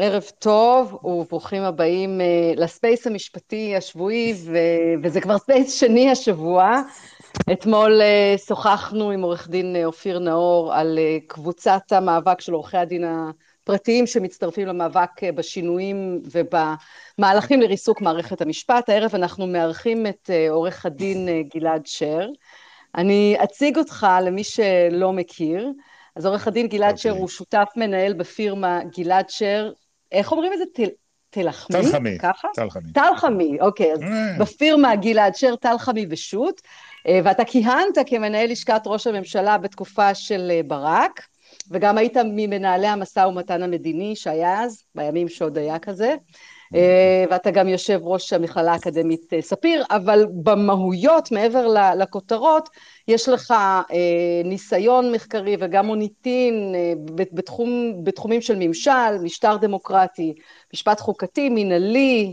ערב טוב וברוכים הבאים אה, לספייס המשפטי השבועי ו- וזה כבר ספייס שני השבוע. אתמול אה, שוחחנו עם עורך דין אה, אופיר נאור על אה, קבוצת המאבק של עורכי הדין הפרטיים שמצטרפים למאבק אה, בשינויים ובמהלכים לריסוק מערכת המשפט. הערב אנחנו מארחים את אה, עורך הדין אה, גלעד שר. אני אציג אותך למי שלא מכיר. אז עורך הדין גלעד okay. שר אוקיי. הוא שותף מנהל בפירמה גלעד שר איך אומרים את זה? תל... תלחמי? תלחמי. ככה? תלחמי. תלחמי, אוקיי. אז mm. בפירמה גלעד שר, תלחמי ושות', אה, ואתה כיהנת כמנהל לשכת ראש הממשלה בתקופה של אה, ברק, וגם היית ממנהלי המשא ומתן המדיני שהיה אז, בימים שעוד היה כזה. אה, ואתה גם יושב ראש המכללה האקדמית אה, ספיר, אבל במהויות, מעבר לכותרות, יש לך אה, ניסיון מחקרי וגם מוניטין בתחום, בתחומים של ממשל, משטר דמוקרטי, משפט חוקתי, מינהלי,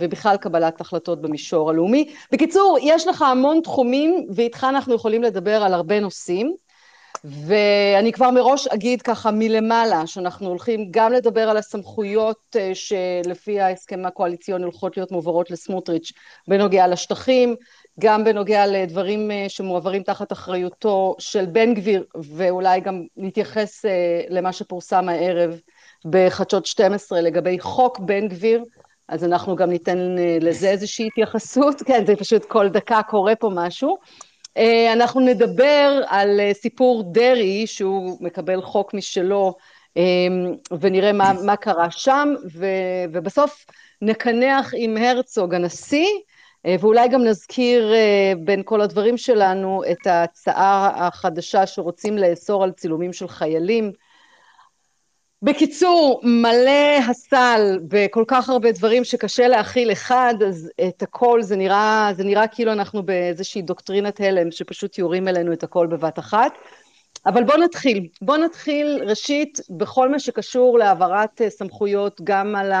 ובכלל קבלת החלטות במישור הלאומי. בקיצור, יש לך המון תחומים, ואיתך אנחנו יכולים לדבר על הרבה נושאים. ואני כבר מראש אגיד ככה מלמעלה, שאנחנו הולכים גם לדבר על הסמכויות אה, שלפי ההסכם הקואליציוני הולכות להיות מועברות לסמוטריץ' בנוגע לשטחים, גם בנוגע לדברים אה, שמועברים תחת אחריותו של בן גביר, ואולי גם נתייחס אה, למה שפורסם הערב בחדשות 12 לגבי חוק בן גביר, אז אנחנו גם ניתן לזה איזושהי התייחסות, כן, זה פשוט כל דקה קורה פה משהו. אה, אנחנו נדבר על אה, סיפור דרעי, שהוא מקבל חוק משלו, אה, ונראה מה, מה קרה שם, ו, ובסוף נקנח עם הרצוג הנשיא, ואולי גם נזכיר בין כל הדברים שלנו את ההצעה החדשה שרוצים לאסור על צילומים של חיילים, בקיצור, מלא הסל בכל כך הרבה דברים שקשה להכיל אחד, אז את הכל זה נראה, זה נראה כאילו אנחנו באיזושהי דוקטרינת הלם שפשוט יורים אלינו את הכל בבת אחת. אבל בואו נתחיל. בואו נתחיל ראשית בכל מה שקשור להעברת אה, סמכויות גם על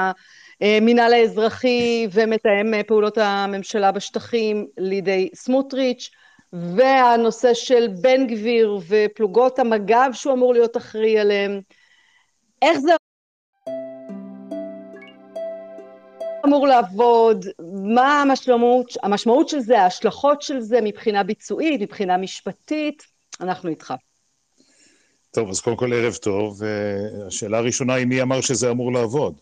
המינהל האזרחי ומתאם אה, פעולות הממשלה בשטחים לידי סמוטריץ', והנושא של בן גביר ופלוגות המג"ב שהוא אמור להיות אחראי עליהם. איך זה אמור לעבוד, מה המשמעות, המשמעות של זה, ההשלכות של זה מבחינה ביצועית, מבחינה משפטית, אנחנו איתך. טוב, אז קודם כל ערב טוב. השאלה הראשונה היא מי אמר שזה אמור לעבוד.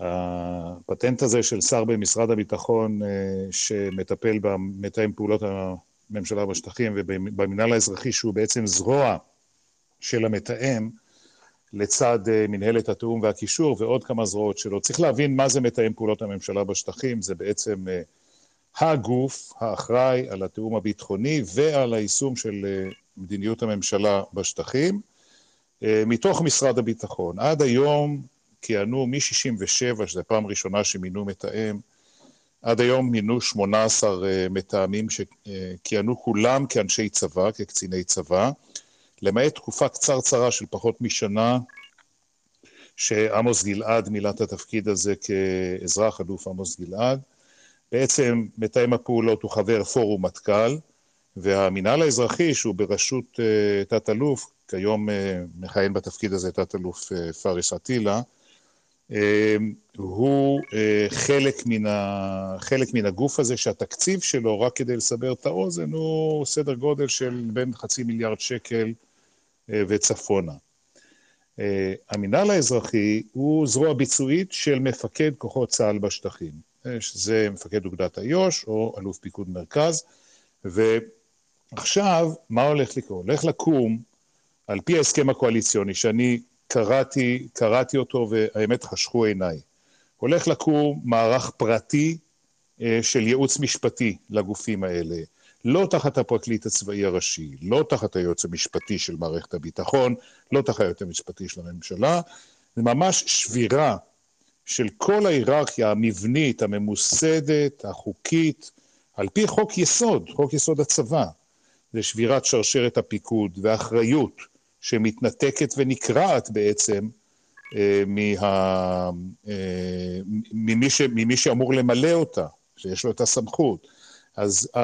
הפטנט הזה של שר במשרד הביטחון אה, שמטפל במתאם פעולות הממשלה בשטחים ובמינהל האזרחי, שהוא בעצם זרוע של המתאם, לצד אה, מנהלת התיאום והקישור ועוד כמה זרועות שלו. צריך להבין מה זה מתאם פעולות הממשלה בשטחים, זה בעצם אה, הגוף האחראי על התיאום הביטחוני ועל היישום של אה, מדיניות הממשלה בשטחים, מתוך משרד הביטחון. עד היום כיהנו מ-67', שזו פעם ראשונה שמינו מתאם, עד היום מינו 18 מתאמים שכיהנו כולם כאנשי צבא, כקציני צבא. למעט תקופה קצרצרה של פחות משנה, שעמוס גלעד מילא את התפקיד הזה כאזרח, אלוף עמוס גלעד. בעצם מתאם הפעולות הוא חבר פורום מטכ"ל, והמינהל האזרחי, שהוא בראשות uh, תת-אלוף, כיום uh, מכהן בתפקיד הזה תת-אלוף uh, פאריס עטילה, uh, הוא uh, חלק, מן ה... חלק מן הגוף הזה שהתקציב שלו, רק כדי לסבר את האוזן, הוא סדר גודל של בין חצי מיליארד שקל וצפונה. אה, המינהל האזרחי הוא זרוע ביצועית של מפקד כוחות צה"ל בשטחים, אה, שזה מפקד אוגדת איו"ש או אלוף פיקוד מרכז, ועכשיו, מה הולך לקרות? הולך לקום, על פי ההסכם הקואליציוני, שאני קראתי, קראתי אותו והאמת חשכו עיניי, הולך לקום מערך פרטי של ייעוץ משפטי לגופים האלה. לא תחת הפרקליט הצבאי הראשי, לא תחת היועץ המשפטי של מערכת הביטחון, לא תחת היועץ המשפטי של הממשלה, זה ממש שבירה של כל ההיררכיה המבנית, הממוסדת, החוקית, על פי חוק יסוד, חוק יסוד הצבא. זה שבירת שרשרת הפיקוד והאחריות שמתנתקת ונקרעת בעצם אה, מה, אה, ממי, ש, ממי שאמור למלא אותה, שיש לו את הסמכות. אז uh,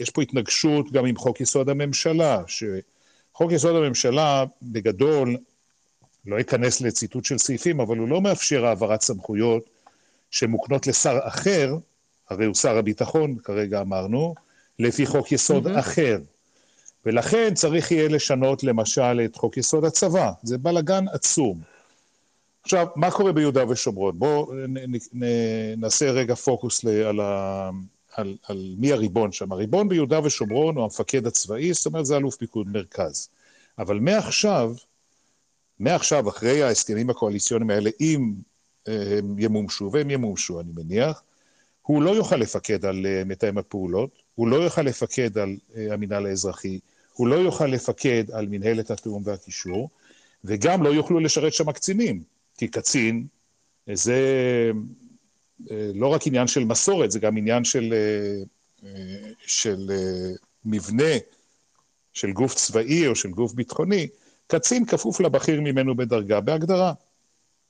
יש פה התנגשות גם עם חוק יסוד הממשלה, שחוק יסוד הממשלה בגדול לא אכנס לציטוט של סעיפים, אבל הוא לא מאפשר העברת סמכויות שמוקנות לשר אחר, הרי הוא שר הביטחון, כרגע אמרנו, לפי חוק יסוד mm-hmm. אחר. ולכן צריך יהיה לשנות למשל את חוק יסוד הצבא, זה בלאגן עצום. עכשיו, מה קורה ביהודה ושומרון? בואו נעשה רגע פוקוס על, ה, על, על מי הריבון שם. הריבון ביהודה ושומרון הוא המפקד הצבאי, זאת אומרת זה אלוף פיקוד מרכז. אבל מעכשיו, מעכשיו, אחרי ההסכמים הקואליציוניים האלה, אם אה, הם ימומשו, והם ימומשו, אני מניח, הוא לא יוכל לפקד על אה, מתאם הפעולות, הוא לא יוכל לפקד על אה, המינהל האזרחי, הוא לא יוכל לפקד על מנהלת התיאום והקישור, וגם לא יוכלו לשרת שם קצינים, כי קצין זה לא רק עניין של מסורת, זה גם עניין של, של מבנה של גוף צבאי או של גוף ביטחוני, קצין כפוף לבכיר ממנו בדרגה, בהגדרה.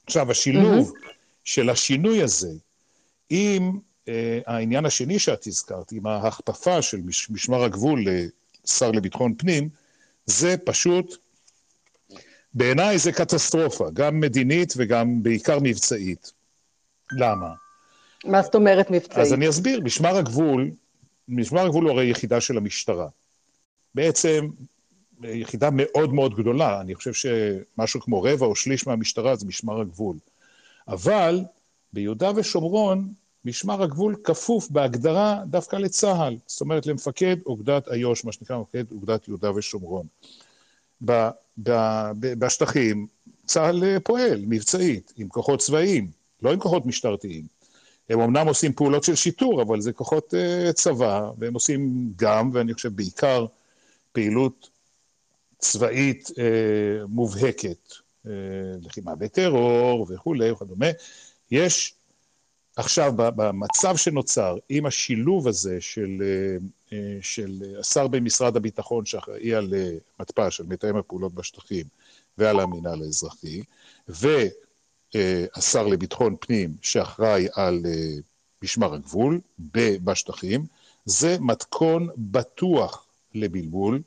עכשיו, השילוב mm-hmm. של השינוי הזה עם העניין השני שאת הזכרת, עם ההכפפה של מש, משמר הגבול לשר לביטחון פנים, זה פשוט, בעיניי זה קטסטרופה, גם מדינית וגם בעיקר מבצעית. למה? מה זאת אומרת מבצעית? אז אני אסביר, משמר הגבול, משמר הגבול הוא הרי יחידה של המשטרה. בעצם יחידה מאוד מאוד גדולה, אני חושב שמשהו כמו רבע או שליש מהמשטרה זה משמר הגבול. אבל ביהודה ושומרון, משמר הגבול כפוף בהגדרה דווקא לצה"ל, זאת אומרת למפקד אוגדת איו"ש, מה שנקרא מפקד אוגדת יהודה ושומרון. ב, ב, ב, בשטחים צה"ל פועל מבצעית, עם כוחות צבאיים, לא עם כוחות משטרתיים. הם אמנם עושים פעולות של שיטור, אבל זה כוחות uh, צבא, והם עושים גם, ואני חושב בעיקר, פעילות צבאית אה, מובהקת, אה, לחימה בטרור וכולי וכדומה. יש עכשיו, במצב שנוצר, עם השילוב הזה של, אה, אה של השר במשרד הביטחון שאחראי על מתפ"ש, של מתאם הפעולות בשטחים, ועל המינהל האזרחי, והשר לביטחון פנים שאחראי על אה, משמר הגבול בשטחים, זה מתכון בטוח לבלבול,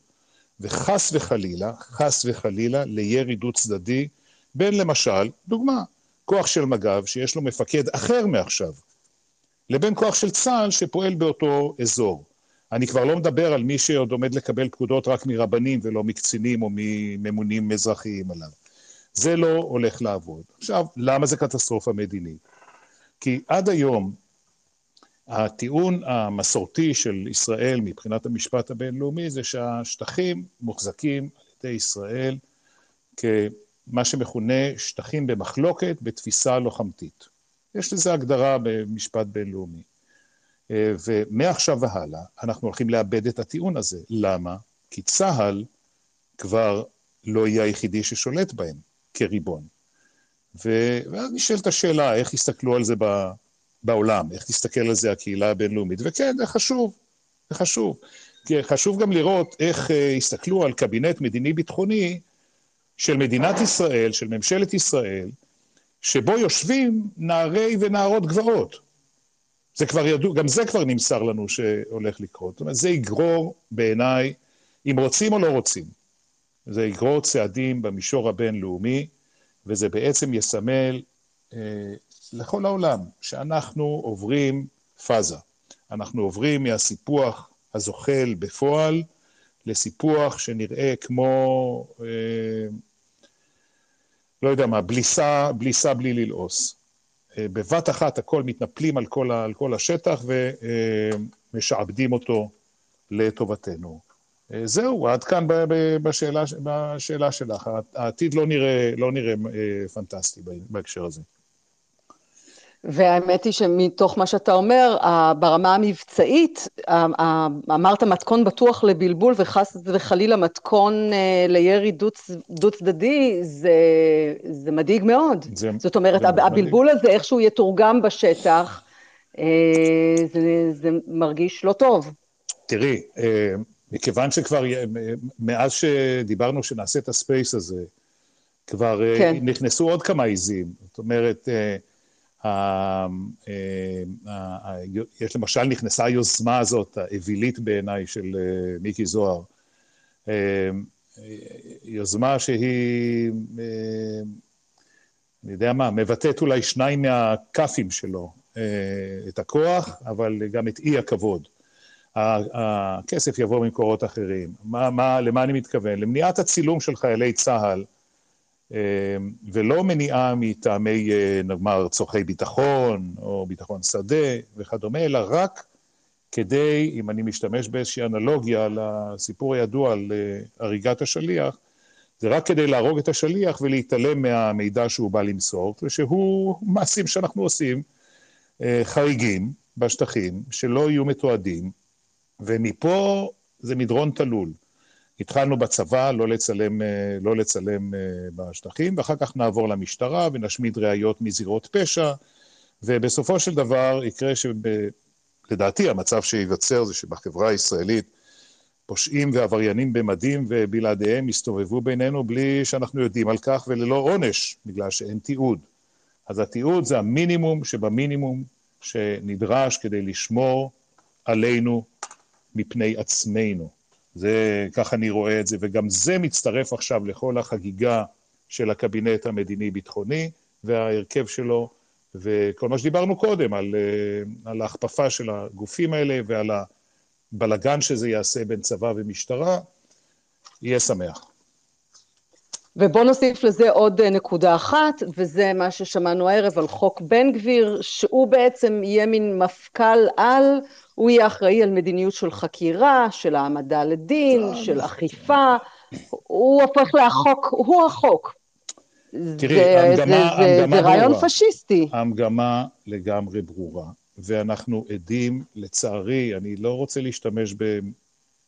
וחס וחלילה, חס וחלילה, לירי דו צדדי בין למשל, דוגמה, כוח של מג"ב שיש לו מפקד אחר מעכשיו, לבין כוח של צה"ל שפועל באותו אזור. אני כבר לא מדבר על מי שעוד עומד לקבל פקודות רק מרבנים ולא מקצינים או מממונים אזרחיים עליו. זה לא הולך לעבוד. עכשיו, למה זה קטסטרופה מדינית? כי עד היום הטיעון המסורתי של ישראל מבחינת המשפט הבינלאומי זה שהשטחים מוחזקים על ידי ישראל כמה שמכונה שטחים במחלוקת בתפיסה לוחמתית. יש לזה הגדרה במשפט בינלאומי. ומעכשיו והלאה אנחנו הולכים לאבד את הטיעון הזה. למה? כי צה"ל כבר לא יהיה היחידי ששולט בהם כריבון. ואז נשאלת השאלה, איך יסתכלו על זה בעולם, איך תסתכל על זה הקהילה הבינלאומית, וכן, זה חשוב, זה חשוב. כי חשוב גם לראות איך uh, הסתכלו על קבינט מדיני-ביטחוני של מדינת ישראל, של ממשלת ישראל, שבו יושבים נערי ונערות גבעות. זה כבר ידעו, גם זה כבר נמסר לנו שהולך לקרות. זאת אומרת, זה יגרור בעיניי, אם רוצים או לא רוצים, זה יגרור צעדים במישור הבינלאומי, וזה בעצם יסמל אה, לכל העולם, שאנחנו עוברים פאזה. אנחנו עוברים מהסיפוח הזוחל בפועל לסיפוח שנראה כמו, אה, לא יודע מה, בליסה, בליסה בלי ללעוס. אה, בבת אחת הכל מתנפלים על כל, על כל השטח ומשעבדים אותו לטובתנו. אה, זהו, עד כאן בשאלה, בשאלה שלך. העתיד לא נראה, לא נראה אה, פנטסטי בהקשר הזה. והאמת היא שמתוך מה שאתה אומר, ברמה המבצעית, אמרת מתכון בטוח לבלבול וחס וחלילה מתכון אה, לירי דו צדדי, זה, זה מדאיג מאוד. זה, זאת אומרת, זה הבלבול מדהיג. הזה, איכשהו יתורגם בשטח, זה, זה מרגיש לא טוב. תראי, מכיוון שכבר, מאז שדיברנו שנעשה את הספייס הזה, כבר כן. נכנסו עוד כמה עיזים. זאת אומרת, אה, יש למשל, נכנסה היוזמה הזאת, האווילית בעיניי, של אה, מיקי זוהר, אה, יוזמה שהיא, אני יודע מה, מבטאת אולי שניים מהכאפים שלו, את הכוח, אבל גם את אי הכבוד. הכסף יבוא ממקורות אחרים. מה, מה, למה אני מתכוון? למניעת הצילום של חיילי צה"ל, ולא מניעה מטעמי, נאמר, צורכי ביטחון, או ביטחון שדה וכדומה, אלא רק כדי, אם אני משתמש באיזושהי אנלוגיה לסיפור הידוע על הריגת השליח, זה רק כדי להרוג את השליח ולהתעלם מהמידע שהוא בא למסור, ושהוא מעשים שאנחנו עושים, חריגים בשטחים, שלא יהיו מתועדים, ומפה זה מדרון תלול. התחלנו בצבא לא לצלם, לא לצלם בשטחים, ואחר כך נעבור למשטרה ונשמיד ראיות מזירות פשע, ובסופו של דבר יקרה שלדעתי המצב שייווצר זה שבחברה הישראלית פושעים ועבריינים במדים ובלעדיהם יסתובבו בינינו בלי שאנחנו יודעים על כך וללא עונש, בגלל שאין תיעוד. אז התיעוד זה המינימום שבמינימום שנדרש כדי לשמור עלינו מפני עצמנו. זה, ככה אני רואה את זה, וגם זה מצטרף עכשיו לכל החגיגה של הקבינט המדיני-ביטחוני וההרכב שלו, וכל מה שדיברנו קודם, על, על ההכפפה של הגופים האלה ועל הבלגן שזה יעשה בין צבא ומשטרה, יהיה שמח. ובוא נוסיף לזה עוד נקודה אחת, וזה מה ששמענו הערב על חוק בן גביר, שהוא בעצם יהיה מין מפכ"ל על, הוא יהיה אחראי על מדיניות של חקירה, של העמדה לדין, של אכיפה, הוא הופך לחוק, הוא החוק. תראי, המגמה, המגמה זה רעיון פשיסטי. המגמה לגמרי ברורה, ואנחנו עדים, לצערי, אני לא רוצה להשתמש ב,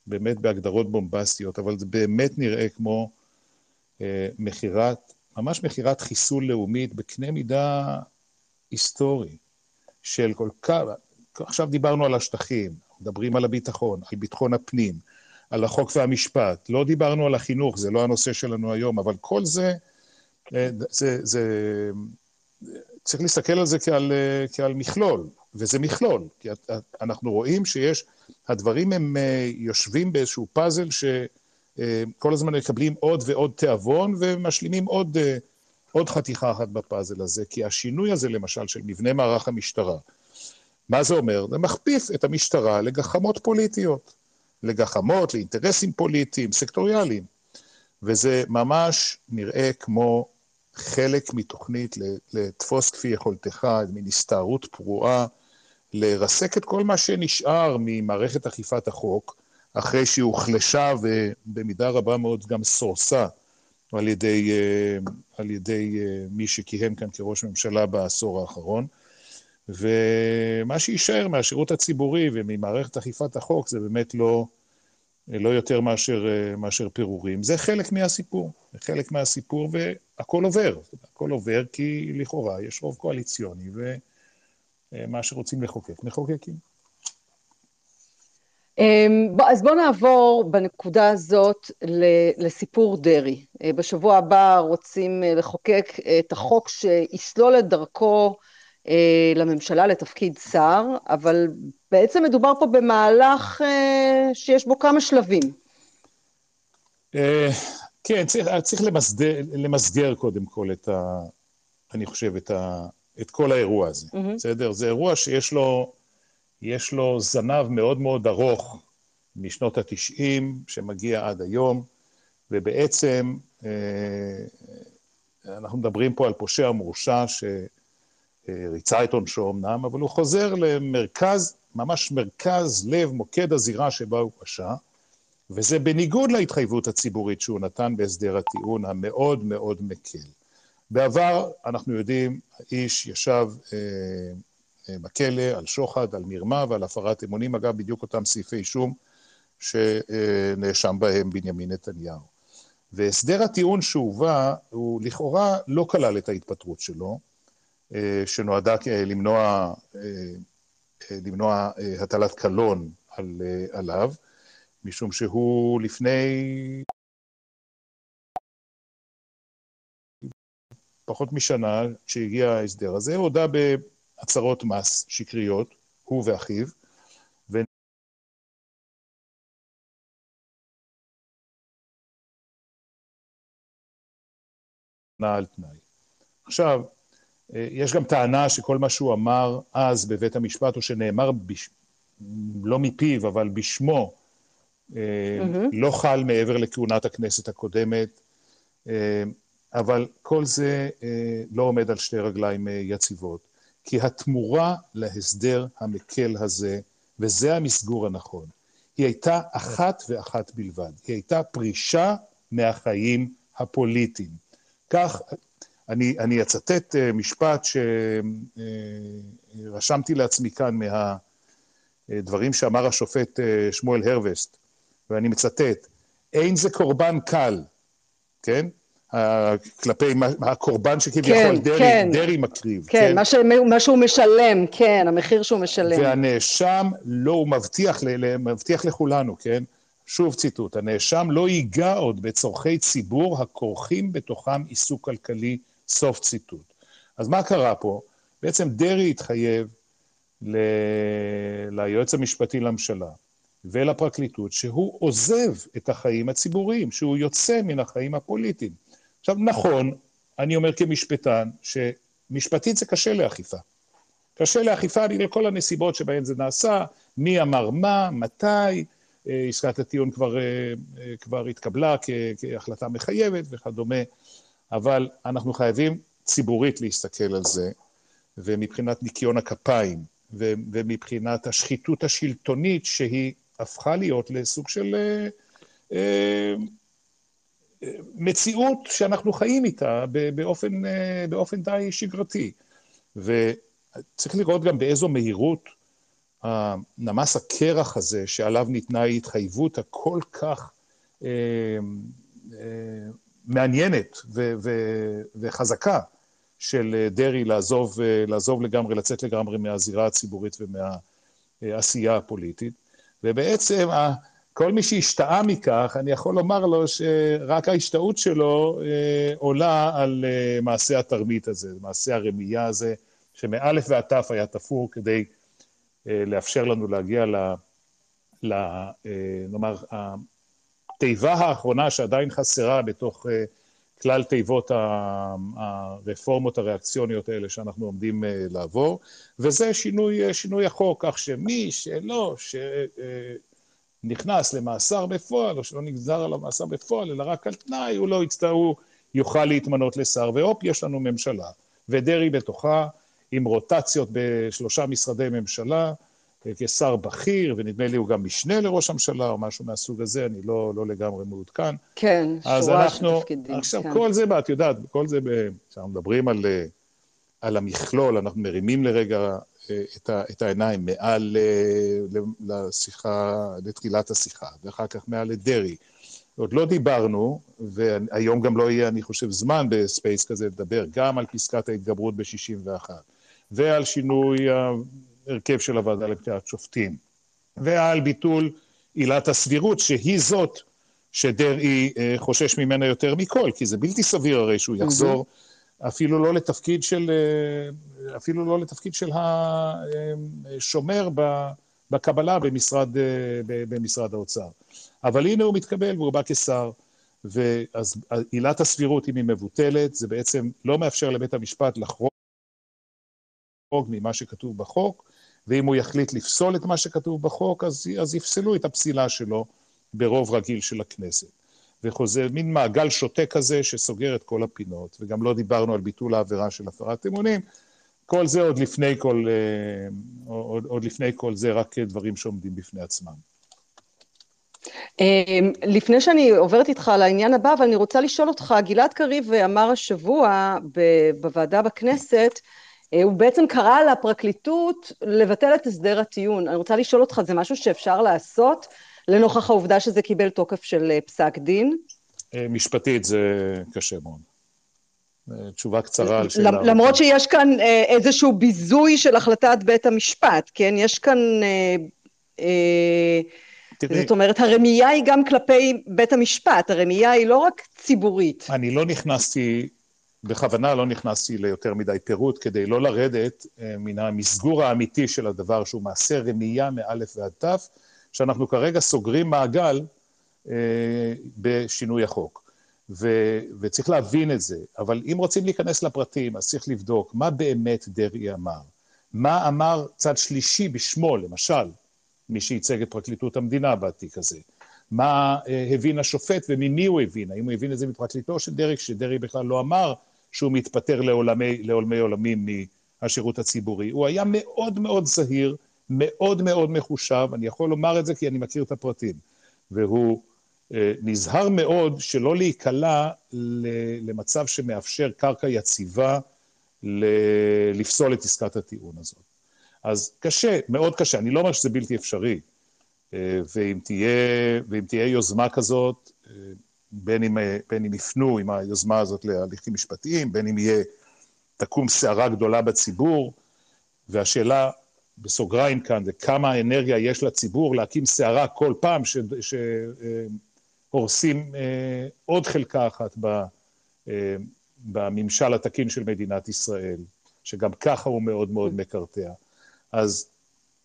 באמת בהגדרות בומבסטיות, אבל זה באמת נראה כמו מכירת, ממש מכירת חיסול לאומית בקנה מידה היסטורי, של כל כך, עכשיו דיברנו על השטחים, מדברים על הביטחון, על ביטחון הפנים, על החוק והמשפט, לא דיברנו על החינוך, זה לא הנושא שלנו היום, אבל כל זה, זה, זה, צריך להסתכל על זה כעל, כעל מכלול, וזה מכלול, כי אנחנו רואים שיש, הדברים הם יושבים באיזשהו פאזל ש... כל הזמן מקבלים עוד ועוד תיאבון ומשלימים עוד, עוד חתיכה אחת בפאזל הזה, כי השינוי הזה למשל של מבנה מערך המשטרה, מה זה אומר? זה מכפיף את המשטרה לגחמות פוליטיות, לגחמות, לאינטרסים פוליטיים, סקטוריאליים, וזה ממש נראה כמו חלק מתוכנית לתפוס כפי יכולתך, מין הסתערות פרועה, לרסק את כל מה שנשאר ממערכת אכיפת החוק, אחרי שהיא הוחלשה ובמידה רבה מאוד גם סורסה על ידי, על ידי מי שכיהן כאן כראש ממשלה בעשור האחרון. ומה שיישאר מהשירות הציבורי וממערכת אכיפת החוק זה באמת לא, לא יותר מאשר, מאשר פירורים. זה חלק מהסיפור, זה חלק מהסיפור והכל עובר. הכל עובר כי לכאורה יש רוב קואליציוני ומה שרוצים לחוקק, מחוקקים. אז בואו נעבור בנקודה הזאת לסיפור דרעי. בשבוע הבא רוצים לחוקק את החוק שיסלול את דרכו לממשלה לתפקיד שר, אבל בעצם מדובר פה במהלך שיש בו כמה שלבים. כן, צריך, צריך למסדר, למסגר קודם כל את ה... אני חושב, את, ה, את כל האירוע הזה, mm-hmm. בסדר? זה אירוע שיש לו יש לו זנב מאוד מאוד ארוך משנות ה-90, שמגיע עד היום, ובעצם אנחנו מדברים פה על פושע מורשע שריצה את עונשו אמנם, אבל הוא חוזר למרכז, ממש מרכז לב, מוקד הזירה שבה הוא פשע, וזה בניגוד להתחייבות הציבורית שהוא נתן בהסדר הטיעון המאוד מאוד מקל. בעבר, אנחנו יודעים, האיש ישב בכלא על שוחד, על מרמה ועל הפרת אמונים, אגב, בדיוק אותם סעיפי אישום שנאשם בהם בנימין נתניהו. והסדר הטיעון שהובא, הוא לכאורה לא כלל את ההתפטרות שלו, שנועדה למנוע, למנוע הטלת קלון על, עליו, משום שהוא לפני פחות משנה, כשהגיע ההסדר הזה, הודה הצהרות מס שקריות, הוא ואחיו, על תנאי. עכשיו, אה, יש גם טענה שכל מה שהוא אמר אז בבית המשפט, או שנאמר בש... לא מפיו, אבל בשמו, mm-hmm. לא חל מעבר לכהונת הכנסת הקודמת, אבל כל זה לא עומד על שתי רגליים יציבות, כי התמורה להסדר המקל הזה, וזה המסגור הנכון, היא הייתה אחת ואחת בלבד, היא הייתה פרישה מהחיים הפוליטיים. כך, אני, אני אצטט אה, משפט שרשמתי אה, לעצמי כאן מהדברים שאמר השופט אה, שמואל הרווסט, ואני מצטט, אין זה קורבן קל, כן? כלפי הקורבן שכביכול כן, דרעי, כן. דרעי מקריב. כן, כן? מה, ש, מה שהוא משלם, כן, המחיר שהוא משלם. והנאשם, לא, הוא מבטיח, מבטיח לכולנו, כן? שוב ציטוט, הנאשם לא ייגע עוד בצורכי ציבור הכורכים בתוכם עיסוק כלכלי, סוף ציטוט. אז מה קרה פה? בעצם דרעי התחייב ל... ליועץ המשפטי לממשלה ולפרקליטות שהוא עוזב את החיים הציבוריים, שהוא יוצא מן החיים הפוליטיים. עכשיו, נכון, אני אומר כמשפטן, שמשפטית זה קשה לאכיפה. קשה לאכיפה בגלל כל הנסיבות שבהן זה נעשה, מי אמר מה, מתי, אה, עסקת הטיעון כבר, אה, אה, כבר התקבלה כהחלטה מחייבת וכדומה, אבל אנחנו חייבים ציבורית להסתכל על זה, ומבחינת ניקיון הכפיים, ומבחינת השחיתות השלטונית שהיא הפכה להיות לסוג של מציאות שאנחנו חיים איתה באופן, באופן די שגרתי. וצריך לראות גם באיזו מהירות נמס הקרח הזה שעליו ניתנה ההתחייבות הכל כך אה, אה, מעניינת ו, ו, וחזקה של דרעי לעזוב, לעזוב לגמרי, לצאת לגמרי מהזירה הציבורית ומהעשייה הפוליטית. ובעצם כל מי שהשתאה מכך, אני יכול לומר לו שרק ההשתאות שלו אה, עולה על אה, מעשה התרמית הזה, מעשה הרמייה הזה, שמאלף ועד תף היה תפור כדי אה, לאפשר לנו להגיע ל... ל אה, נאמר, התיבה האחרונה שעדיין חסרה בתוך אה, כלל תיבות הרפורמות הריאקציוניות האלה שאנחנו עומדים לעבור, וזה שינוי, שינוי החוק, כך שמי שלא, שנכנס למאסר בפועל, או שלא נגזר עליו מאסר בפועל, אלא רק על תנאי, הוא לא יצטרך, הוא יוכל להתמנות לשר, והופ, יש לנו ממשלה, ודרעי בתוכה, עם רוטציות בשלושה משרדי ממשלה, אה, כשר בכיר, ונדמה לי הוא גם משנה לראש הממשלה, או משהו מהסוג הזה, אני לא, לא לגמרי מעודכן. כן, שורה של תפקידים. עכשיו, כן. כל זה, את יודעת, כל זה, כשאנחנו מדברים על, אה, על המכלול, אנחנו מרימים לרגע את, ה, את העיניים מעל לשיחה, לתחילת השיחה, ואחר כך מעל לדרעי. עוד לא דיברנו, והיום גם לא יהיה, אני חושב, זמן בספייס כזה לדבר, גם על פסקת ההתגברות ב-61. ועל שינוי ההרכב של הוועדה לבחירת שופטים, ועל ביטול עילת הסבירות, שהיא זאת שדרעי אה, חושש ממנה יותר מכל, כי זה בלתי סביר הרי שהוא יחזור אפילו לא לתפקיד של, אה, אפילו לא לתפקיד של השומר בקבלה במשרד, אה, במשרד האוצר. אבל הנה הוא מתקבל והוא בא כשר. ואז עילת הסבירות, אם היא מבוטלת, זה בעצם לא מאפשר לבית המשפט לחרוג ממה שכתוב בחוק, ואם הוא יחליט לפסול את מה שכתוב בחוק, אז, אז יפסלו את הפסילה שלו ברוב רגיל של הכנסת. וחוזר מין מעגל שוטה כזה שסוגר את כל הפינות, וגם לא דיברנו על ביטול העבירה של הפרת אמונים. כל זה עוד לפני כל, אה, עוד, עוד לפני כל זה, רק דברים שעומדים בפני עצמם. אמ, לפני שאני עוברת איתך לעניין הבא, אבל אני רוצה לשאול אותך, גלעד קריב אמר השבוע בוועדה בכנסת, אה, הוא בעצם קרא לפרקליטות לבטל את הסדר הטיעון. אני רוצה לשאול אותך, זה משהו שאפשר לעשות לנוכח העובדה שזה קיבל תוקף של אה, פסק דין? אה, משפטית זה קשה מאוד. תשובה קצרה על שאלה. למרות שיש כאן איזשהו ביזוי של החלטת בית המשפט, כן? יש כאן... תראי, זאת אומרת, הרמייה היא גם כלפי בית המשפט, הרמייה היא לא רק ציבורית. אני לא נכנסתי, בכוונה לא נכנסתי ליותר מדי פירוט, כדי לא לרדת אה, מן המסגור האמיתי של הדבר, שהוא מעשה רמייה מאלף ועד תף, שאנחנו כרגע סוגרים מעגל אה, בשינוי החוק. ו, וצריך להבין את זה, אבל אם רוצים להיכנס לפרטים, אז צריך לבדוק מה באמת דרעי אמר. מה אמר צד שלישי בשמו, למשל, מי שייצג את פרקליטות המדינה בתיק הזה. מה אה, הבין השופט וממי הוא הבין, האם הוא הבין את זה מפרקליטו של דרעי, שדרעי בכלל לא אמר שהוא מתפטר לעולמי, לעולמי עולמים מהשירות הציבורי. הוא היה מאוד מאוד זהיר, מאוד מאוד מחושב, אני יכול לומר את זה כי אני מכיר את הפרטים, והוא אה, נזהר מאוד שלא להיקלע למצב שמאפשר קרקע יציבה לפסול את עסקת הטיעון הזאת. אז קשה, מאוד קשה, אני לא אומר שזה בלתי אפשרי, אה, ואם תהיה, ואם תהיה יוזמה כזאת, אה, בין אם, בין אם יפנו עם היוזמה הזאת להליכים משפטיים, בין אם יהיה, תקום סערה גדולה בציבור, והשאלה בסוגריים כאן, זה כמה אנרגיה יש לציבור להקים סערה כל פעם שהורסים אה, עוד חלקה אחת אה, בממשל התקין של מדינת ישראל, שגם ככה הוא מאוד מאוד מקרטע. אז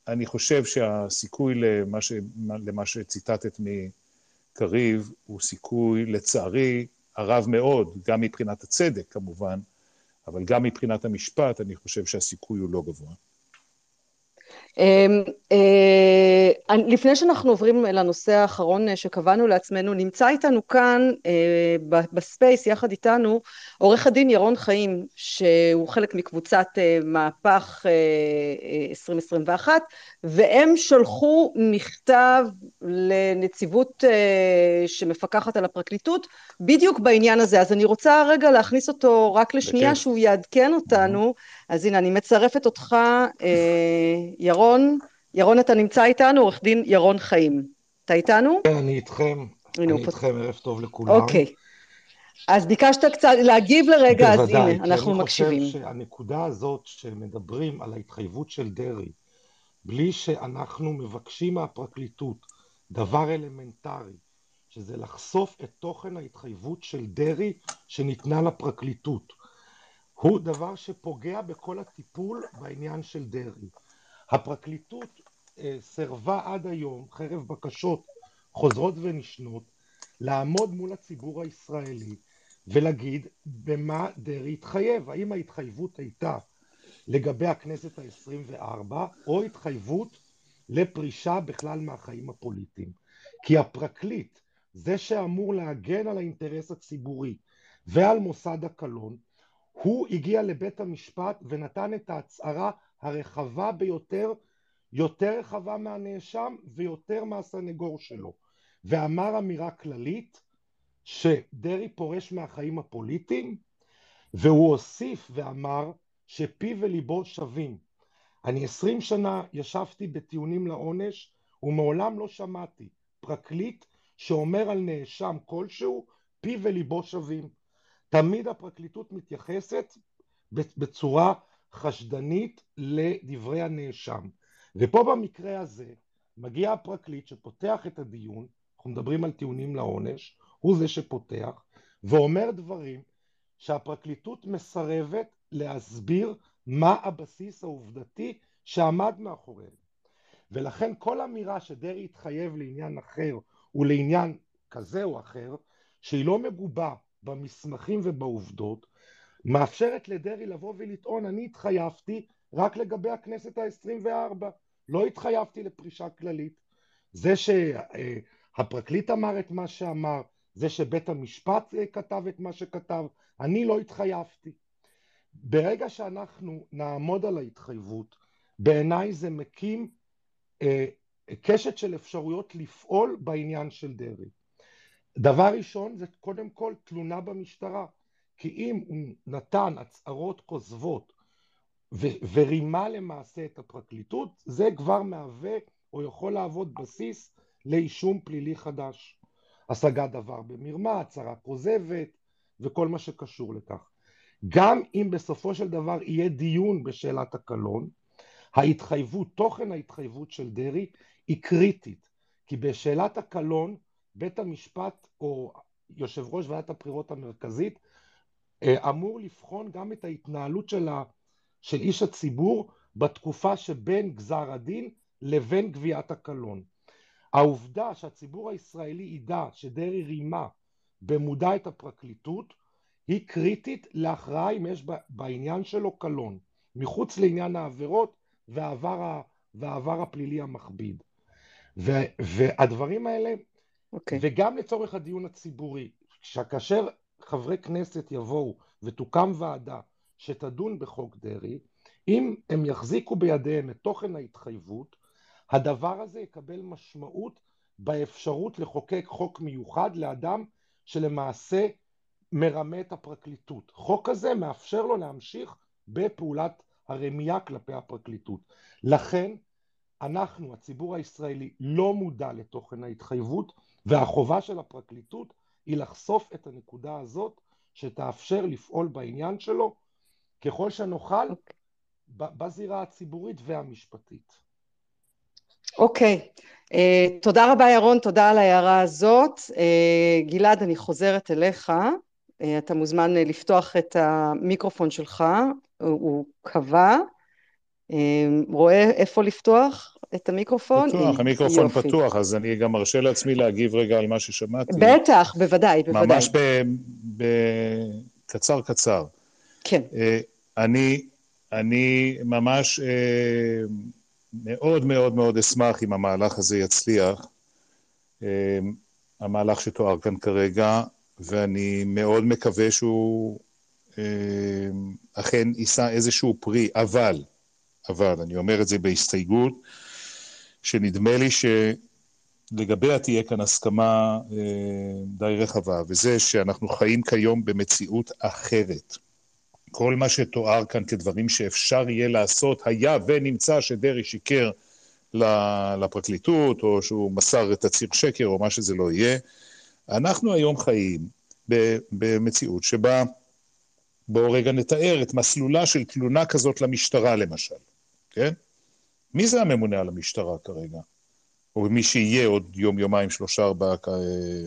אני חושב שהסיכוי למה, ש, למה שציטטת מקריב הוא סיכוי, לצערי, הרב מאוד, גם מבחינת הצדק כמובן, אבל גם מבחינת המשפט, אני חושב שהסיכוי הוא לא גבוה. אמ, אה, לפני שאנחנו עוברים לנושא האחרון אה, שקבענו לעצמנו, נמצא איתנו כאן אה, בספייס יחד איתנו עורך הדין ירון חיים, שהוא חלק מקבוצת מהפך 2021, והם שלחו מכתב לנציבות שמפקחת על הפרקליטות בדיוק בעניין הזה. אז אני רוצה רגע להכניס אותו רק לשנייה, שהוא יעדכן אותנו. אז הנה, אני מצרפת אותך, ירון. ירון, ירון אתה נמצא איתנו, עורך דין ירון חיים. אתה איתנו? כן, אני איתכם. אני איתכם, ערב טוב לכולם. אוקיי. אז ביקשת קצת להגיב לרגע, אז הנה, אנחנו מקשיבים. בוודאי, כי אני חושב שהנקודה הזאת שמדברים על ההתחייבות של דרעי, בלי שאנחנו מבקשים מהפרקליטות דבר אלמנטרי, שזה לחשוף את תוכן ההתחייבות של דרעי שניתנה לפרקליטות. הוא דבר שפוגע בכל הטיפול בעניין של דרעי. הפרקליטות אה, סירבה עד היום, חרף בקשות חוזרות ונשנות, לעמוד מול הציבור הישראלי ולהגיד במה דרעי התחייב, האם ההתחייבות הייתה לגבי הכנסת העשרים וארבע או התחייבות לפרישה בכלל מהחיים הפוליטיים. כי הפרקליט, זה שאמור להגן על האינטרס הציבורי ועל מוסד הקלון, הוא הגיע לבית המשפט ונתן את ההצהרה הרחבה ביותר, יותר רחבה מהנאשם ויותר מהסנגור שלו, ואמר אמירה כללית שדרעי פורש מהחיים הפוליטיים, והוא הוסיף ואמר שפיו וליבו שווים. אני עשרים שנה ישבתי בטיעונים לעונש ומעולם לא שמעתי פרקליט שאומר על נאשם כלשהו פיו וליבו שווים. תמיד הפרקליטות מתייחסת בצורה חשדנית לדברי הנאשם. ופה במקרה הזה מגיע הפרקליט שפותח את הדיון, אנחנו מדברים על טיעונים לעונש, הוא זה שפותח, ואומר דברים שהפרקליטות מסרבת להסביר מה הבסיס העובדתי שעמד מאחוריהם. ולכן כל אמירה שדרעי התחייב לעניין אחר ולעניין כזה או אחר, שהיא לא מגובה במסמכים ובעובדות, מאפשרת לדרעי לבוא ולטעון אני התחייבתי רק לגבי הכנסת העשרים וארבע, לא התחייבתי לפרישה כללית. זה שהפרקליט אמר את מה שאמר, זה שבית המשפט כתב את מה שכתב, אני לא התחייבתי. ברגע שאנחנו נעמוד על ההתחייבות, בעיניי זה מקים אה, קשת של אפשרויות לפעול בעניין של דרעי. דבר ראשון זה קודם כל תלונה במשטרה. כי אם הוא נתן הצהרות כוזבות ו- ורימה למעשה את הפרקליטות, זה כבר מהווה או יכול להוות בסיס לאישום פלילי חדש. השגת דבר במרמה, הצהרה כוזבת וכל מה שקשור לכך. גם אם בסופו של דבר יהיה דיון בשאלת הקלון, ההתחייבות, תוכן ההתחייבות של דרעי היא קריטית, כי בשאלת הקלון בית המשפט או יושב ראש ועדת הבחירות המרכזית אמור לבחון גם את ההתנהלות של, ה, של איש הציבור בתקופה שבין גזר הדין לבין גביית הקלון. העובדה שהציבור הישראלי ידע שדרעי רימה במודע את הפרקליטות, היא קריטית להכרעה אם יש בעניין שלו קלון, מחוץ לעניין העבירות והעבר, והעבר הפלילי המכביד. ו, והדברים האלה, okay. אוקיי. וגם לצורך הדיון הציבורי, כאשר חברי כנסת יבואו ותוקם ועדה שתדון בחוק דרעי, אם הם יחזיקו בידיהם את תוכן ההתחייבות, הדבר הזה יקבל משמעות באפשרות לחוקק חוק מיוחד לאדם שלמעשה מרמה את הפרקליטות. חוק כזה מאפשר לו להמשיך בפעולת הרמייה כלפי הפרקליטות. לכן אנחנו, הציבור הישראלי, לא מודע לתוכן ההתחייבות, והחובה של הפרקליטות היא לחשוף את הנקודה הזאת שתאפשר לפעול בעניין שלו ככל שנוכל okay. אוקיי. בזירה הציבורית והמשפטית. אוקיי, okay. uh, תודה רבה ירון, תודה על ההערה הזאת. Uh, גלעד, אני חוזרת אליך. Uh, אתה מוזמן לפתוח את המיקרופון שלך, הוא קבע. Uh, רואה איפה לפתוח את המיקרופון? פתוח, המיקרופון יופי. פתוח, אז אני גם מרשה לעצמי להגיב רגע על מה ששמעתי. בטח, בוודאי, בוודאי. ממש בקצר קצר. כן. Uh, אני, אני ממש uh, מאוד מאוד מאוד אשמח אם המהלך הזה יצליח, אמ, המהלך שתואר כאן כרגע, ואני מאוד מקווה שהוא אמ, אכן יישא איזשהו פרי, אבל, אבל, אני אומר את זה בהסתייגות, שנדמה לי שלגביה תהיה כאן הסכמה אמ, די רחבה, וזה שאנחנו חיים כיום במציאות אחרת. כל מה שתואר כאן כדברים שאפשר יהיה לעשות, היה ונמצא שדרעי שיקר לפרקליטות, או שהוא מסר את תצהיר שקר, או מה שזה לא יהיה. אנחנו היום חיים במציאות שבה, בואו רגע נתאר את מסלולה של תלונה כזאת למשטרה למשל, כן? מי זה הממונה על המשטרה כרגע? או מי שיהיה עוד יום, יומיים, שלושה, ארבעה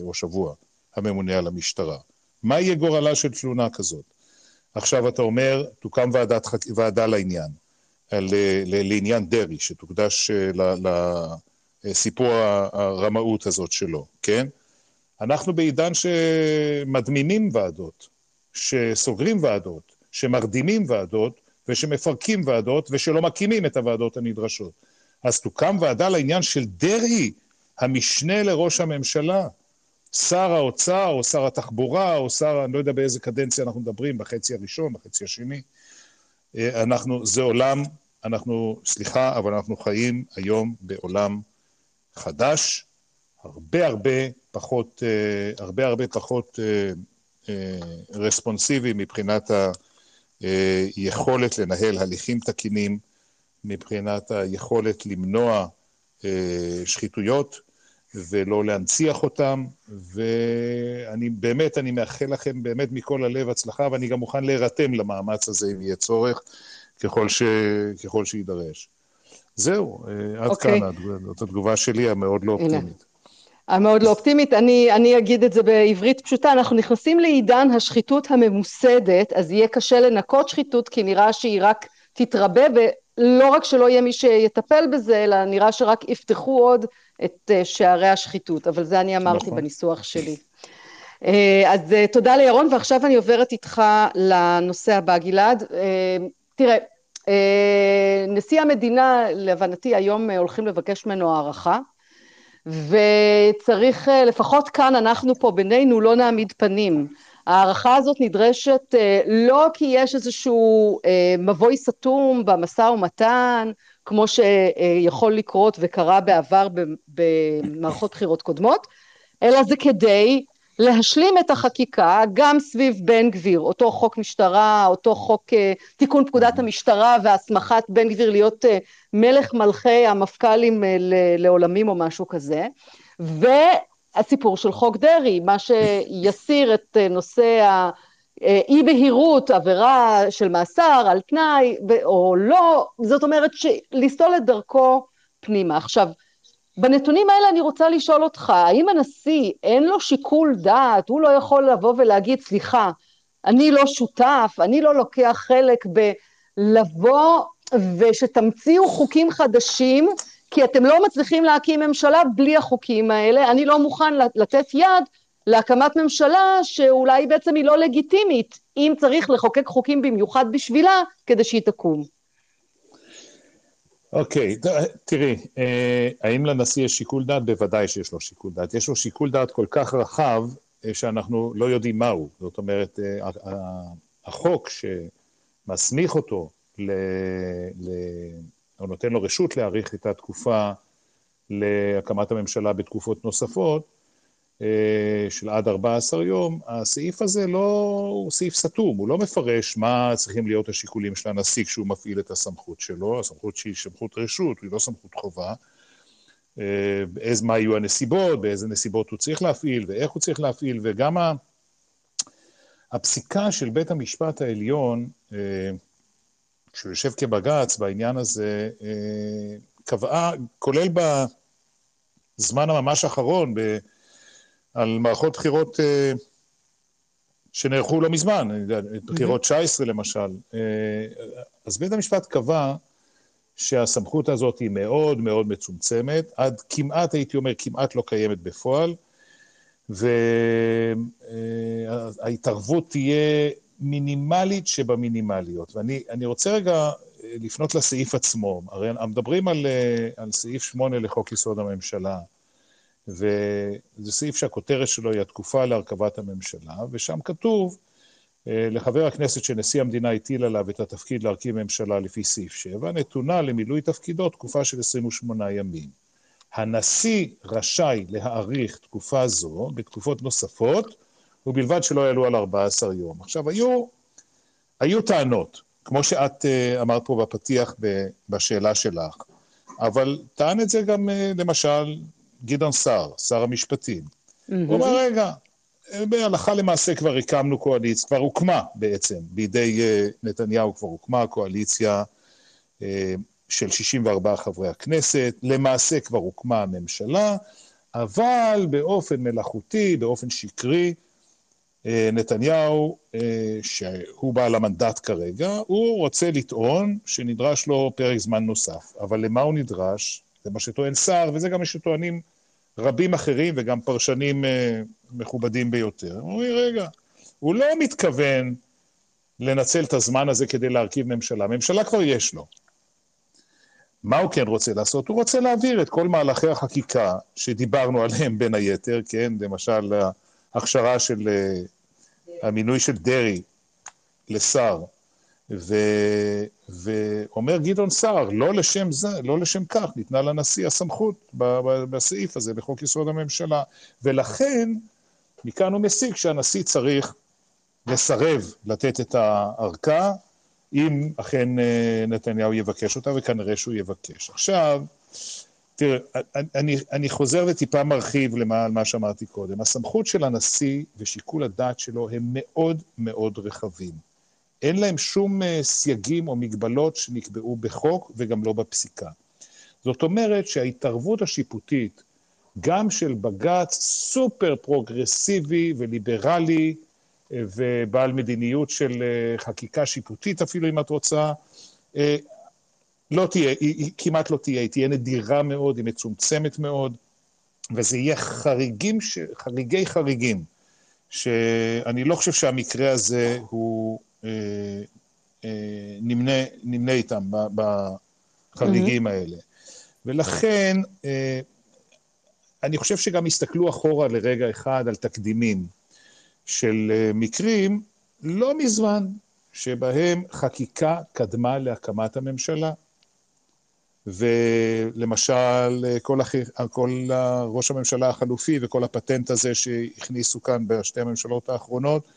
או שבוע, הממונה על המשטרה. מה יהיה גורלה של תלונה כזאת? עכשיו אתה אומר, תוקם ועדת, ועדה לעניין, ל, ל, לעניין דרעי, שתוקדש אה, לסיפור הרמאות הזאת שלו, כן? אנחנו בעידן שמדמימים ועדות, שסוגרים ועדות, שמרדימים ועדות, ושמפרקים ועדות, ושלא מקימים את הוועדות הנדרשות. אז תוקם ועדה לעניין של דרעי, המשנה לראש הממשלה. שר האוצר, או שר התחבורה, או שר, אני לא יודע באיזה קדנציה אנחנו מדברים, בחצי הראשון, בחצי השני. אה, אנחנו, זה עולם, אנחנו, סליחה, אבל אנחנו חיים היום בעולם חדש, הרבה הרבה פחות, אה, הרבה הרבה פחות אה, רספונסיבי מבחינת היכולת לנהל הליכים תקינים, מבחינת היכולת למנוע שחיתויות, ולא להנציח אותם, ואני באמת, אני מאחל לכם באמת מכל הלב הצלחה, ואני גם מוכן להירתם למאמץ הזה אם יהיה צורך, ככל, ש... ככל שיידרש. זהו, אה, עד okay. אוקיי. כאן התגובה שלי המאוד לא אופטימית. המאוד לא אופטימית, אני, אני אגיד את זה בעברית פשוטה, אנחנו נכנסים לעידן השחיתות הממוסדת, אז יהיה קשה לנקות שחיתות, כי נראה שהיא רק תתרבה, ולא רק שלא יהיה מי שיטפל בזה, אלא נראה שרק יפתחו עוד את אה, שערי השחיתות, אבל זה אני אמרתי נכון. בניסוח שלי. אה, אז אה, תודה לירון, ועכשיו אני עוברת איתך לנושא הבא, גלעד. תראה, נשיא המדינה, להבנתי, היום הולכים לבקש ממנו הערכה, וצריך, לפחות כאן אנחנו פה בינינו לא נעמיד פנים. ההערכה הזאת נדרשת לא כי יש איזשהו מבוי סתום במשא ומתן, כמו שיכול לקרות וקרה בעבר במערכות בחירות קודמות, אלא זה כדי להשלים את החקיקה גם סביב בן גביר, אותו חוק משטרה, אותו חוק אה, תיקון פקודת המשטרה והסמכת בן גביר להיות אה, מלך מלכי המפכ"לים אה, לעולמים או משהו כזה, והסיפור של חוק דרעי, מה שיסיר את נושא אי בהירות, עבירה של מאסר על תנאי או לא, זאת אומרת לסלול את דרכו פנימה. עכשיו, בנתונים האלה אני רוצה לשאול אותך, האם הנשיא אין לו שיקול דעת, הוא לא יכול לבוא ולהגיד, סליחה, אני לא שותף, אני לא לוקח חלק בלבוא ושתמציאו חוקים חדשים, כי אתם לא מצליחים להקים ממשלה בלי החוקים האלה, אני לא מוכן לתת יד להקמת ממשלה שאולי בעצם היא לא לגיטימית, אם צריך לחוקק חוקים במיוחד בשבילה, כדי שהיא תקום. אוקיי, תראי, אה, האם לנשיא יש שיקול דעת? בוודאי שיש לו שיקול דעת. יש לו שיקול דעת כל כך רחב, אה, שאנחנו לא יודעים מהו. זאת אומרת, אה, החוק שמסמיך אותו, ל... ל... או נותן לו רשות להאריך את התקופה להקמת הממשלה בתקופות נוספות, של עד 14 יום, הסעיף הזה לא, הוא סעיף סתום, הוא לא מפרש מה צריכים להיות השיקולים של הנשיא כשהוא מפעיל את הסמכות שלו, הסמכות שהיא סמכות רשות, היא לא סמכות חובה, באיזה, מה יהיו הנסיבות, באיזה נסיבות הוא צריך להפעיל ואיך הוא צריך להפעיל, וגם ה... הפסיקה של בית המשפט העליון, אה, כשהוא יושב כבג"ץ בעניין הזה, אה, קבעה, כולל בזמן הממש האחרון, ב... על מערכות בחירות אה, שנערכו לא מזמן, בחירות 19 למשל, אז בית המשפט קבע שהסמכות הזאת היא מאוד מאוד מצומצמת, עד כמעט, הייתי אומר, כמעט לא קיימת בפועל, וההתערבות תהיה מינימלית שבמינימליות. ואני רוצה רגע לפנות לסעיף עצמו. הרי מדברים על, על סעיף 8 לחוק יסוד הממשלה, וזה סעיף שהכותרת שלו היא התקופה להרכבת הממשלה, ושם כתוב אה, לחבר הכנסת שנשיא המדינה הטיל עליו את התפקיד להרכיב ממשלה לפי סעיף 7, נתונה למילוי תפקידו תקופה של 28 ימים. הנשיא רשאי להאריך תקופה זו בתקופות נוספות, ובלבד שלא יעלו על 14 יום. עכשיו, היו, היו טענות, כמו שאת uh, אמרת פה בפתיח בשאלה שלך, אבל טען את זה גם, uh, למשל, גדעון סער, שר המשפטים. Mm-hmm. הוא אומר, רגע, בהלכה למעשה כבר הקמנו קואליציה, כבר הוקמה בעצם, בידי uh, נתניהו כבר הוקמה הקואליציה uh, של 64 חברי הכנסת, למעשה כבר הוקמה הממשלה, אבל באופן מלאכותי, באופן שקרי, אה, נתניהו, אה, שהוא בעל המנדט כרגע, הוא רוצה לטעון שנדרש לו פרק זמן נוסף. אבל למה הוא נדרש? זה מה שטוען סער, וזה גם מה שטוענים רבים אחרים וגם פרשנים אה, מכובדים ביותר. הוא אומר, רגע, הוא לא מתכוון לנצל את הזמן הזה כדי להרכיב ממשלה. ממשלה כבר יש לו. מה הוא כן רוצה לעשות? הוא רוצה להעביר את כל מהלכי החקיקה שדיברנו עליהם בין היתר, כן? למשל, ההכשרה של המינוי של דרעי לשר, ו, ואומר גדעון סער, לא לשם זה, לא לשם כך ניתנה לנשיא הסמכות בסעיף הזה בחוק יסוד הממשלה. ולכן, מכאן הוא מסיק שהנשיא צריך לסרב לתת את הארכה, אם אכן אה, נתניהו יבקש אותה, וכנראה שהוא יבקש. עכשיו, תראה, אני, אני חוזר וטיפה מרחיב למה, מה שאמרתי קודם. הסמכות של הנשיא ושיקול הדעת שלו הם מאוד מאוד רחבים. אין להם שום אה, סייגים או מגבלות שנקבעו בחוק וגם לא בפסיקה. זאת אומרת שההתערבות השיפוטית, גם של בג"ץ סופר פרוגרסיבי וליברלי, אה, ובעל מדיניות של אה, חקיקה שיפוטית אפילו, אם את רוצה, לא תהיה, היא, היא כמעט לא תהיה, היא תהיה נדירה מאוד, היא מצומצמת מאוד, וזה יהיה חריגים, ש, חריגי חריגים, שאני לא חושב שהמקרה הזה הוא נמנה, נמנה איתם בחריגים mm-hmm. האלה. ולכן, אה, אני חושב שגם הסתכלו אחורה לרגע אחד על תקדימים של אה, מקרים לא מזמן, שבהם חקיקה קדמה להקמת הממשלה. ולמשל, כל, הח... כל ראש הממשלה החלופי וכל הפטנט הזה שהכניסו כאן בשתי הממשלות האחרונות,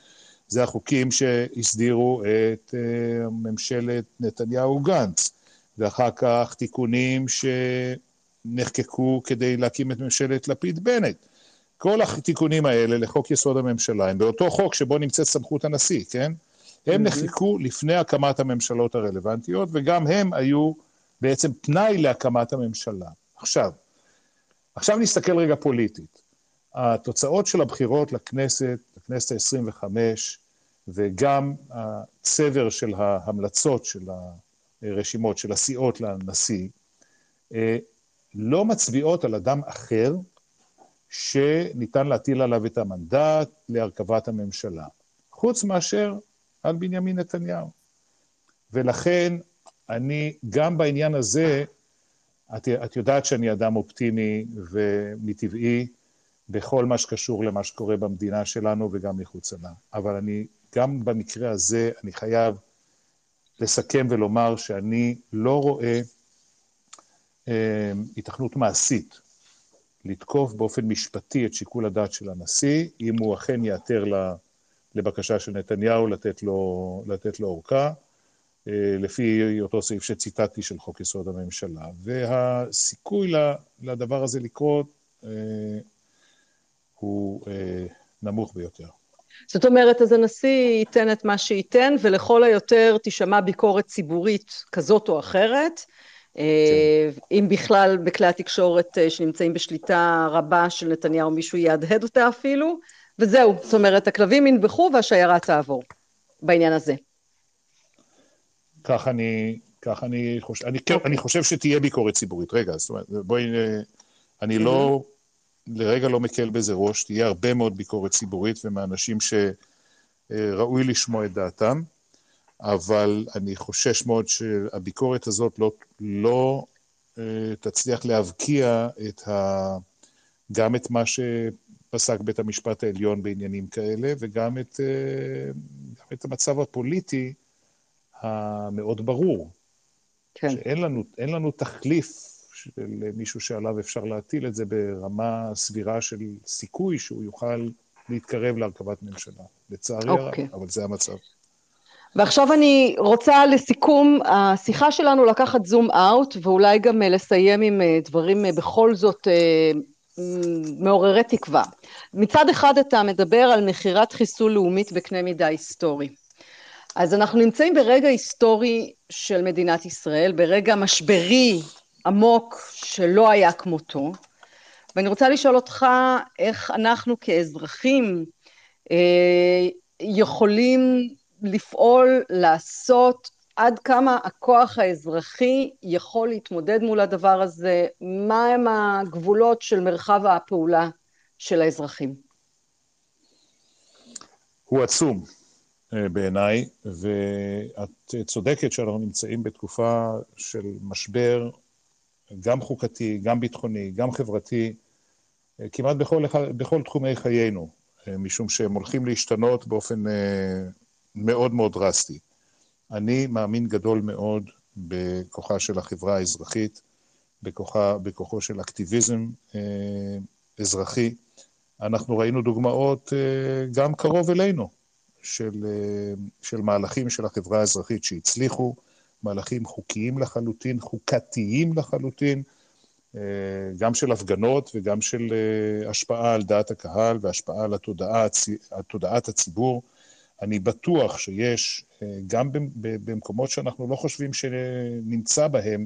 זה החוקים שהסדירו את אה, ממשלת נתניהו-גנץ, ואחר כך תיקונים שנחקקו כדי להקים את ממשלת לפיד-בנט. כל התיקונים האלה לחוק יסוד הממשלה הם באותו חוק שבו נמצאת סמכות הנשיא, כן? הם נחקקו לפני הקמת הממשלות הרלוונטיות, וגם הם היו בעצם תנאי להקמת הממשלה. עכשיו, עכשיו נסתכל רגע פוליטית. התוצאות של הבחירות לכנסת, לכנסת ה-25, וגם הצבר של ההמלצות של הרשימות, של הסיעות לנשיא, אה, לא מצביעות על אדם אחר שניתן להטיל עליו את המנדט להרכבת הממשלה, חוץ מאשר על בנימין נתניהו. ולכן אני, גם בעניין הזה, את, את יודעת שאני אדם אופטימי ומטבעי בכל מה שקשור למה שקורה במדינה שלנו וגם מחוצה לה. אבל אני, גם במקרה הזה, אני חייב לסכם ולומר שאני לא רואה אה, התכנות מעשית לתקוף באופן משפטי את שיקול הדעת של הנשיא, אם הוא אכן ייעתר לבקשה של נתניהו לתת לו, לתת לו אורכה. אה, לפי אותו סעיף שציטטתי של חוק יסוד הממשלה. והסיכוי לדבר הזה לקרות אה, הוא אה, נמוך ביותר. זאת אומרת, אז הנשיא ייתן את מה שייתן, ולכל היותר תישמע ביקורת ציבורית כזאת או אחרת. כן. אם בכלל בכלי התקשורת שנמצאים בשליטה רבה של נתניהו מישהו יהדהד אותה אפילו, וזהו, זאת אומרת, הכלבים ינבחו והשיירה תעבור בעניין הזה. כך אני, כך אני חושב, אני, כן, אני חושב שתהיה ביקורת ציבורית. רגע, זאת אומרת, בואי, אני לא, לרגע לא מקל בזה ראש, תהיה הרבה מאוד ביקורת ציבורית ומאנשים שראוי לשמוע את דעתם, אבל אני חושש מאוד שהביקורת הזאת לא, לא אה, תצליח להבקיע את ה, גם את מה שפסק בית המשפט העליון בעניינים כאלה, וגם את, אה, את המצב הפוליטי המאוד ברור. כן. שאין לנו, לנו תחליף של מישהו שעליו אפשר להטיל את זה ברמה סבירה של סיכוי שהוא יוכל להתקרב להרכבת ממשלה. לצערי הרב, אוקיי. אבל זה המצב. ועכשיו אני רוצה לסיכום השיחה שלנו לקחת זום אאוט ואולי גם אה, לסיים עם אה, דברים אה, בכל זאת מעוררי תקווה. מצד אחד אתה מדבר על מכירת חיסול לאומית בקנה מידה היסטורי. אז אנחנו נמצאים ברגע היסטורי של מדינת ישראל, ברגע משברי עמוק שלא היה כמותו, ואני רוצה לשאול אותך איך אנחנו כאזרחים אה, יכולים לפעול, לעשות, עד כמה הכוח האזרחי יכול להתמודד מול הדבר הזה, מהם הגבולות של מרחב הפעולה של האזרחים? הוא עצום. אה, בעיניי, ואת צודקת שאנחנו נמצאים בתקופה של משבר, גם חוקתי, גם ביטחוני, גם חברתי, אה, כמעט בכל, בכל תחומי חיינו, אה, משום שהם הולכים להשתנות באופן מאוד מאוד דרסטי. אני מאמין גדול מאוד בכוחה של החברה האזרחית, בכוחה, בכוחו של אקטיביזם אזרחי. אנחנו ראינו דוגמאות גם קרוב אלינו, של, אה, של מהלכים של החברה האזרחית שהצליחו, מהלכים חוקיים לחלוטין, חוקתיים לחלוטין, אה, גם של הפגנות וגם של אה, השפעה על דעת הקהל והשפעה על התודעה, תודעת הציבור. אני בטוח שיש, גם במקומות שאנחנו לא חושבים שנמצא בהם,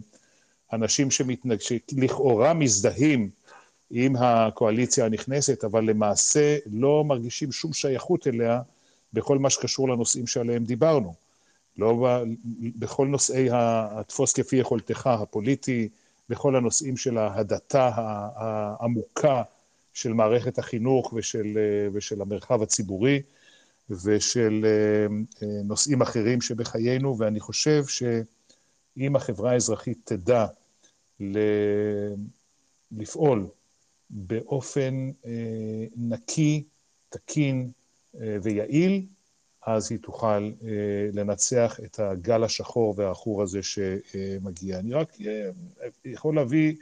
אנשים שמתנג... שלכאורה מזדהים עם הקואליציה הנכנסת, אבל למעשה לא מרגישים שום שייכות אליה, בכל מה שקשור לנושאים שעליהם דיברנו. לא ב, בכל נושאי התפוס כפי יכולתך הפוליטי, בכל הנושאים של ההדתה העמוקה של מערכת החינוך ושל, ושל המרחב הציבורי ושל אה, נושאים אחרים שבחיינו, ואני חושב שאם החברה האזרחית תדע לפעול באופן אה, נקי, תקין, אה, ויעיל, אז היא תוכל אה, לנצח את הגל השחור והעכור הזה שמגיע. אני רק אה, יכול להביא,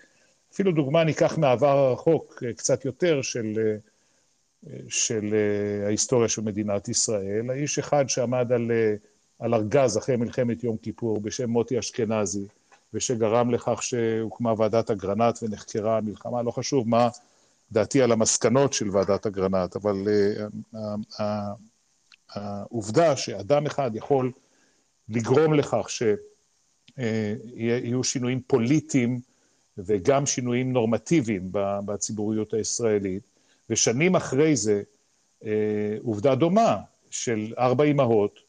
אפילו דוגמה ניקח מהעבר הרחוק קצת יותר של, של ההיסטוריה של מדינת ישראל. האיש אחד שעמד על, על ארגז אחרי מלחמת יום כיפור בשם מוטי אשכנזי, ושגרם לכך שהוקמה ועדת אגרנט ונחקרה המלחמה, לא חשוב מה דעתי על המסקנות של ועדת אגרנט, אבל uh, uh, העובדה שאדם אחד יכול לגרום לכך שיהיו שינויים פוליטיים וגם שינויים נורמטיביים בציבוריות הישראלית, ושנים אחרי זה uh, עובדה דומה של ארבע אמהות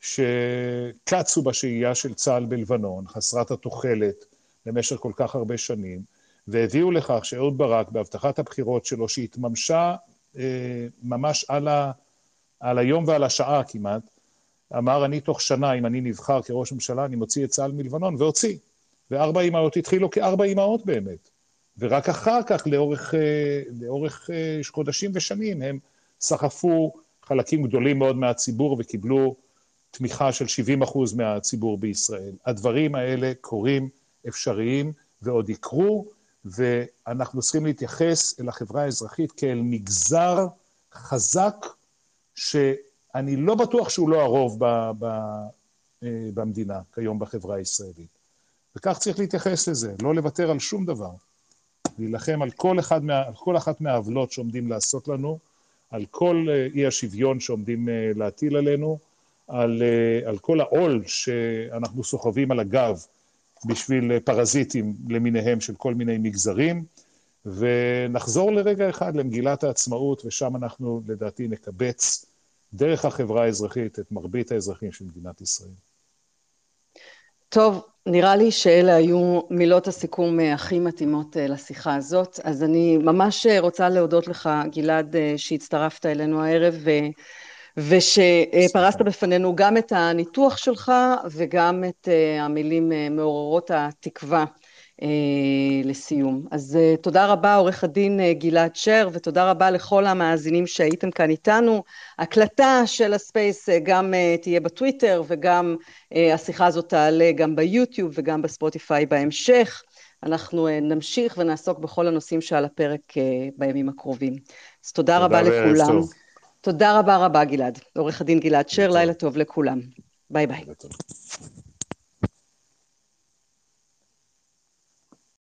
שקצו בשהייה של צה"ל בלבנון, חסרת התוחלת, למשך כל כך הרבה שנים, והביאו לכך שאהוד ברק, בהבטחת הבחירות שלו, שהתממשה אה, ממש על, ה, על היום ועל השעה כמעט, אמר, אני תוך שנה, אם אני נבחר כראש ממשלה, אני מוציא את צה"ל מלבנון, והוציא. וארבע אימהות התחילו כארבע אימהות באמת. ורק אחר כך, לאורך, אה, לאורך אה, חודשים ושנים, הם סחפו חלקים גדולים מאוד מהציבור וקיבלו תמיכה של 70 אחוז מהציבור בישראל. הדברים האלה קורים, אפשריים, ועוד יקרו, ואנחנו צריכים להתייחס אל החברה האזרחית כאל מגזר חזק, שאני לא בטוח שהוא לא הרוב ב, ב, אה, במדינה כיום בחברה הישראלית. וכך צריך להתייחס לזה, לא לוותר על שום דבר. להילחם על כל, אחד מה, על כל אחת מהעוולות שעומדים לעשות לנו, על כל אה, אי השוויון שעומדים אה, להטיל עלינו, על, על כל העול שאנחנו סוחבים על הגב בשביל פרזיטים למיניהם של כל מיני מגזרים, ונחזור לרגע אחד למגילת העצמאות, ושם אנחנו לדעתי נקבץ דרך החברה האזרחית את מרבית האזרחים של מדינת ישראל. טוב, נראה לי שאלה היו מילות הסיכום הכי מתאימות אה, לשיחה הזאת, אז אני ממש רוצה להודות לך, גלעד, אה, שהצטרפת אלינו הערב, ושפרסת בפנינו גם את הניתוח שלך וגם את אה, המילים אה, מעוררות התקווה. אה, לסיום. אז תודה רבה עורך הדין גלעד שר ותודה רבה לכל המאזינים שהייתם כאן איתנו. הקלטה של הספייס גם תהיה בטוויטר וגם השיחה הזאת תעלה גם ביוטיוב וגם בספוטיפיי בהמשך. אנחנו נמשיך ונעסוק בכל הנושאים שעל הפרק בימים הקרובים. אז תודה, תודה רבה לכולם. טוב. תודה רבה רבה גלעד, עורך הדין גלעד שר, לילה טוב לכולם. ביי ביי.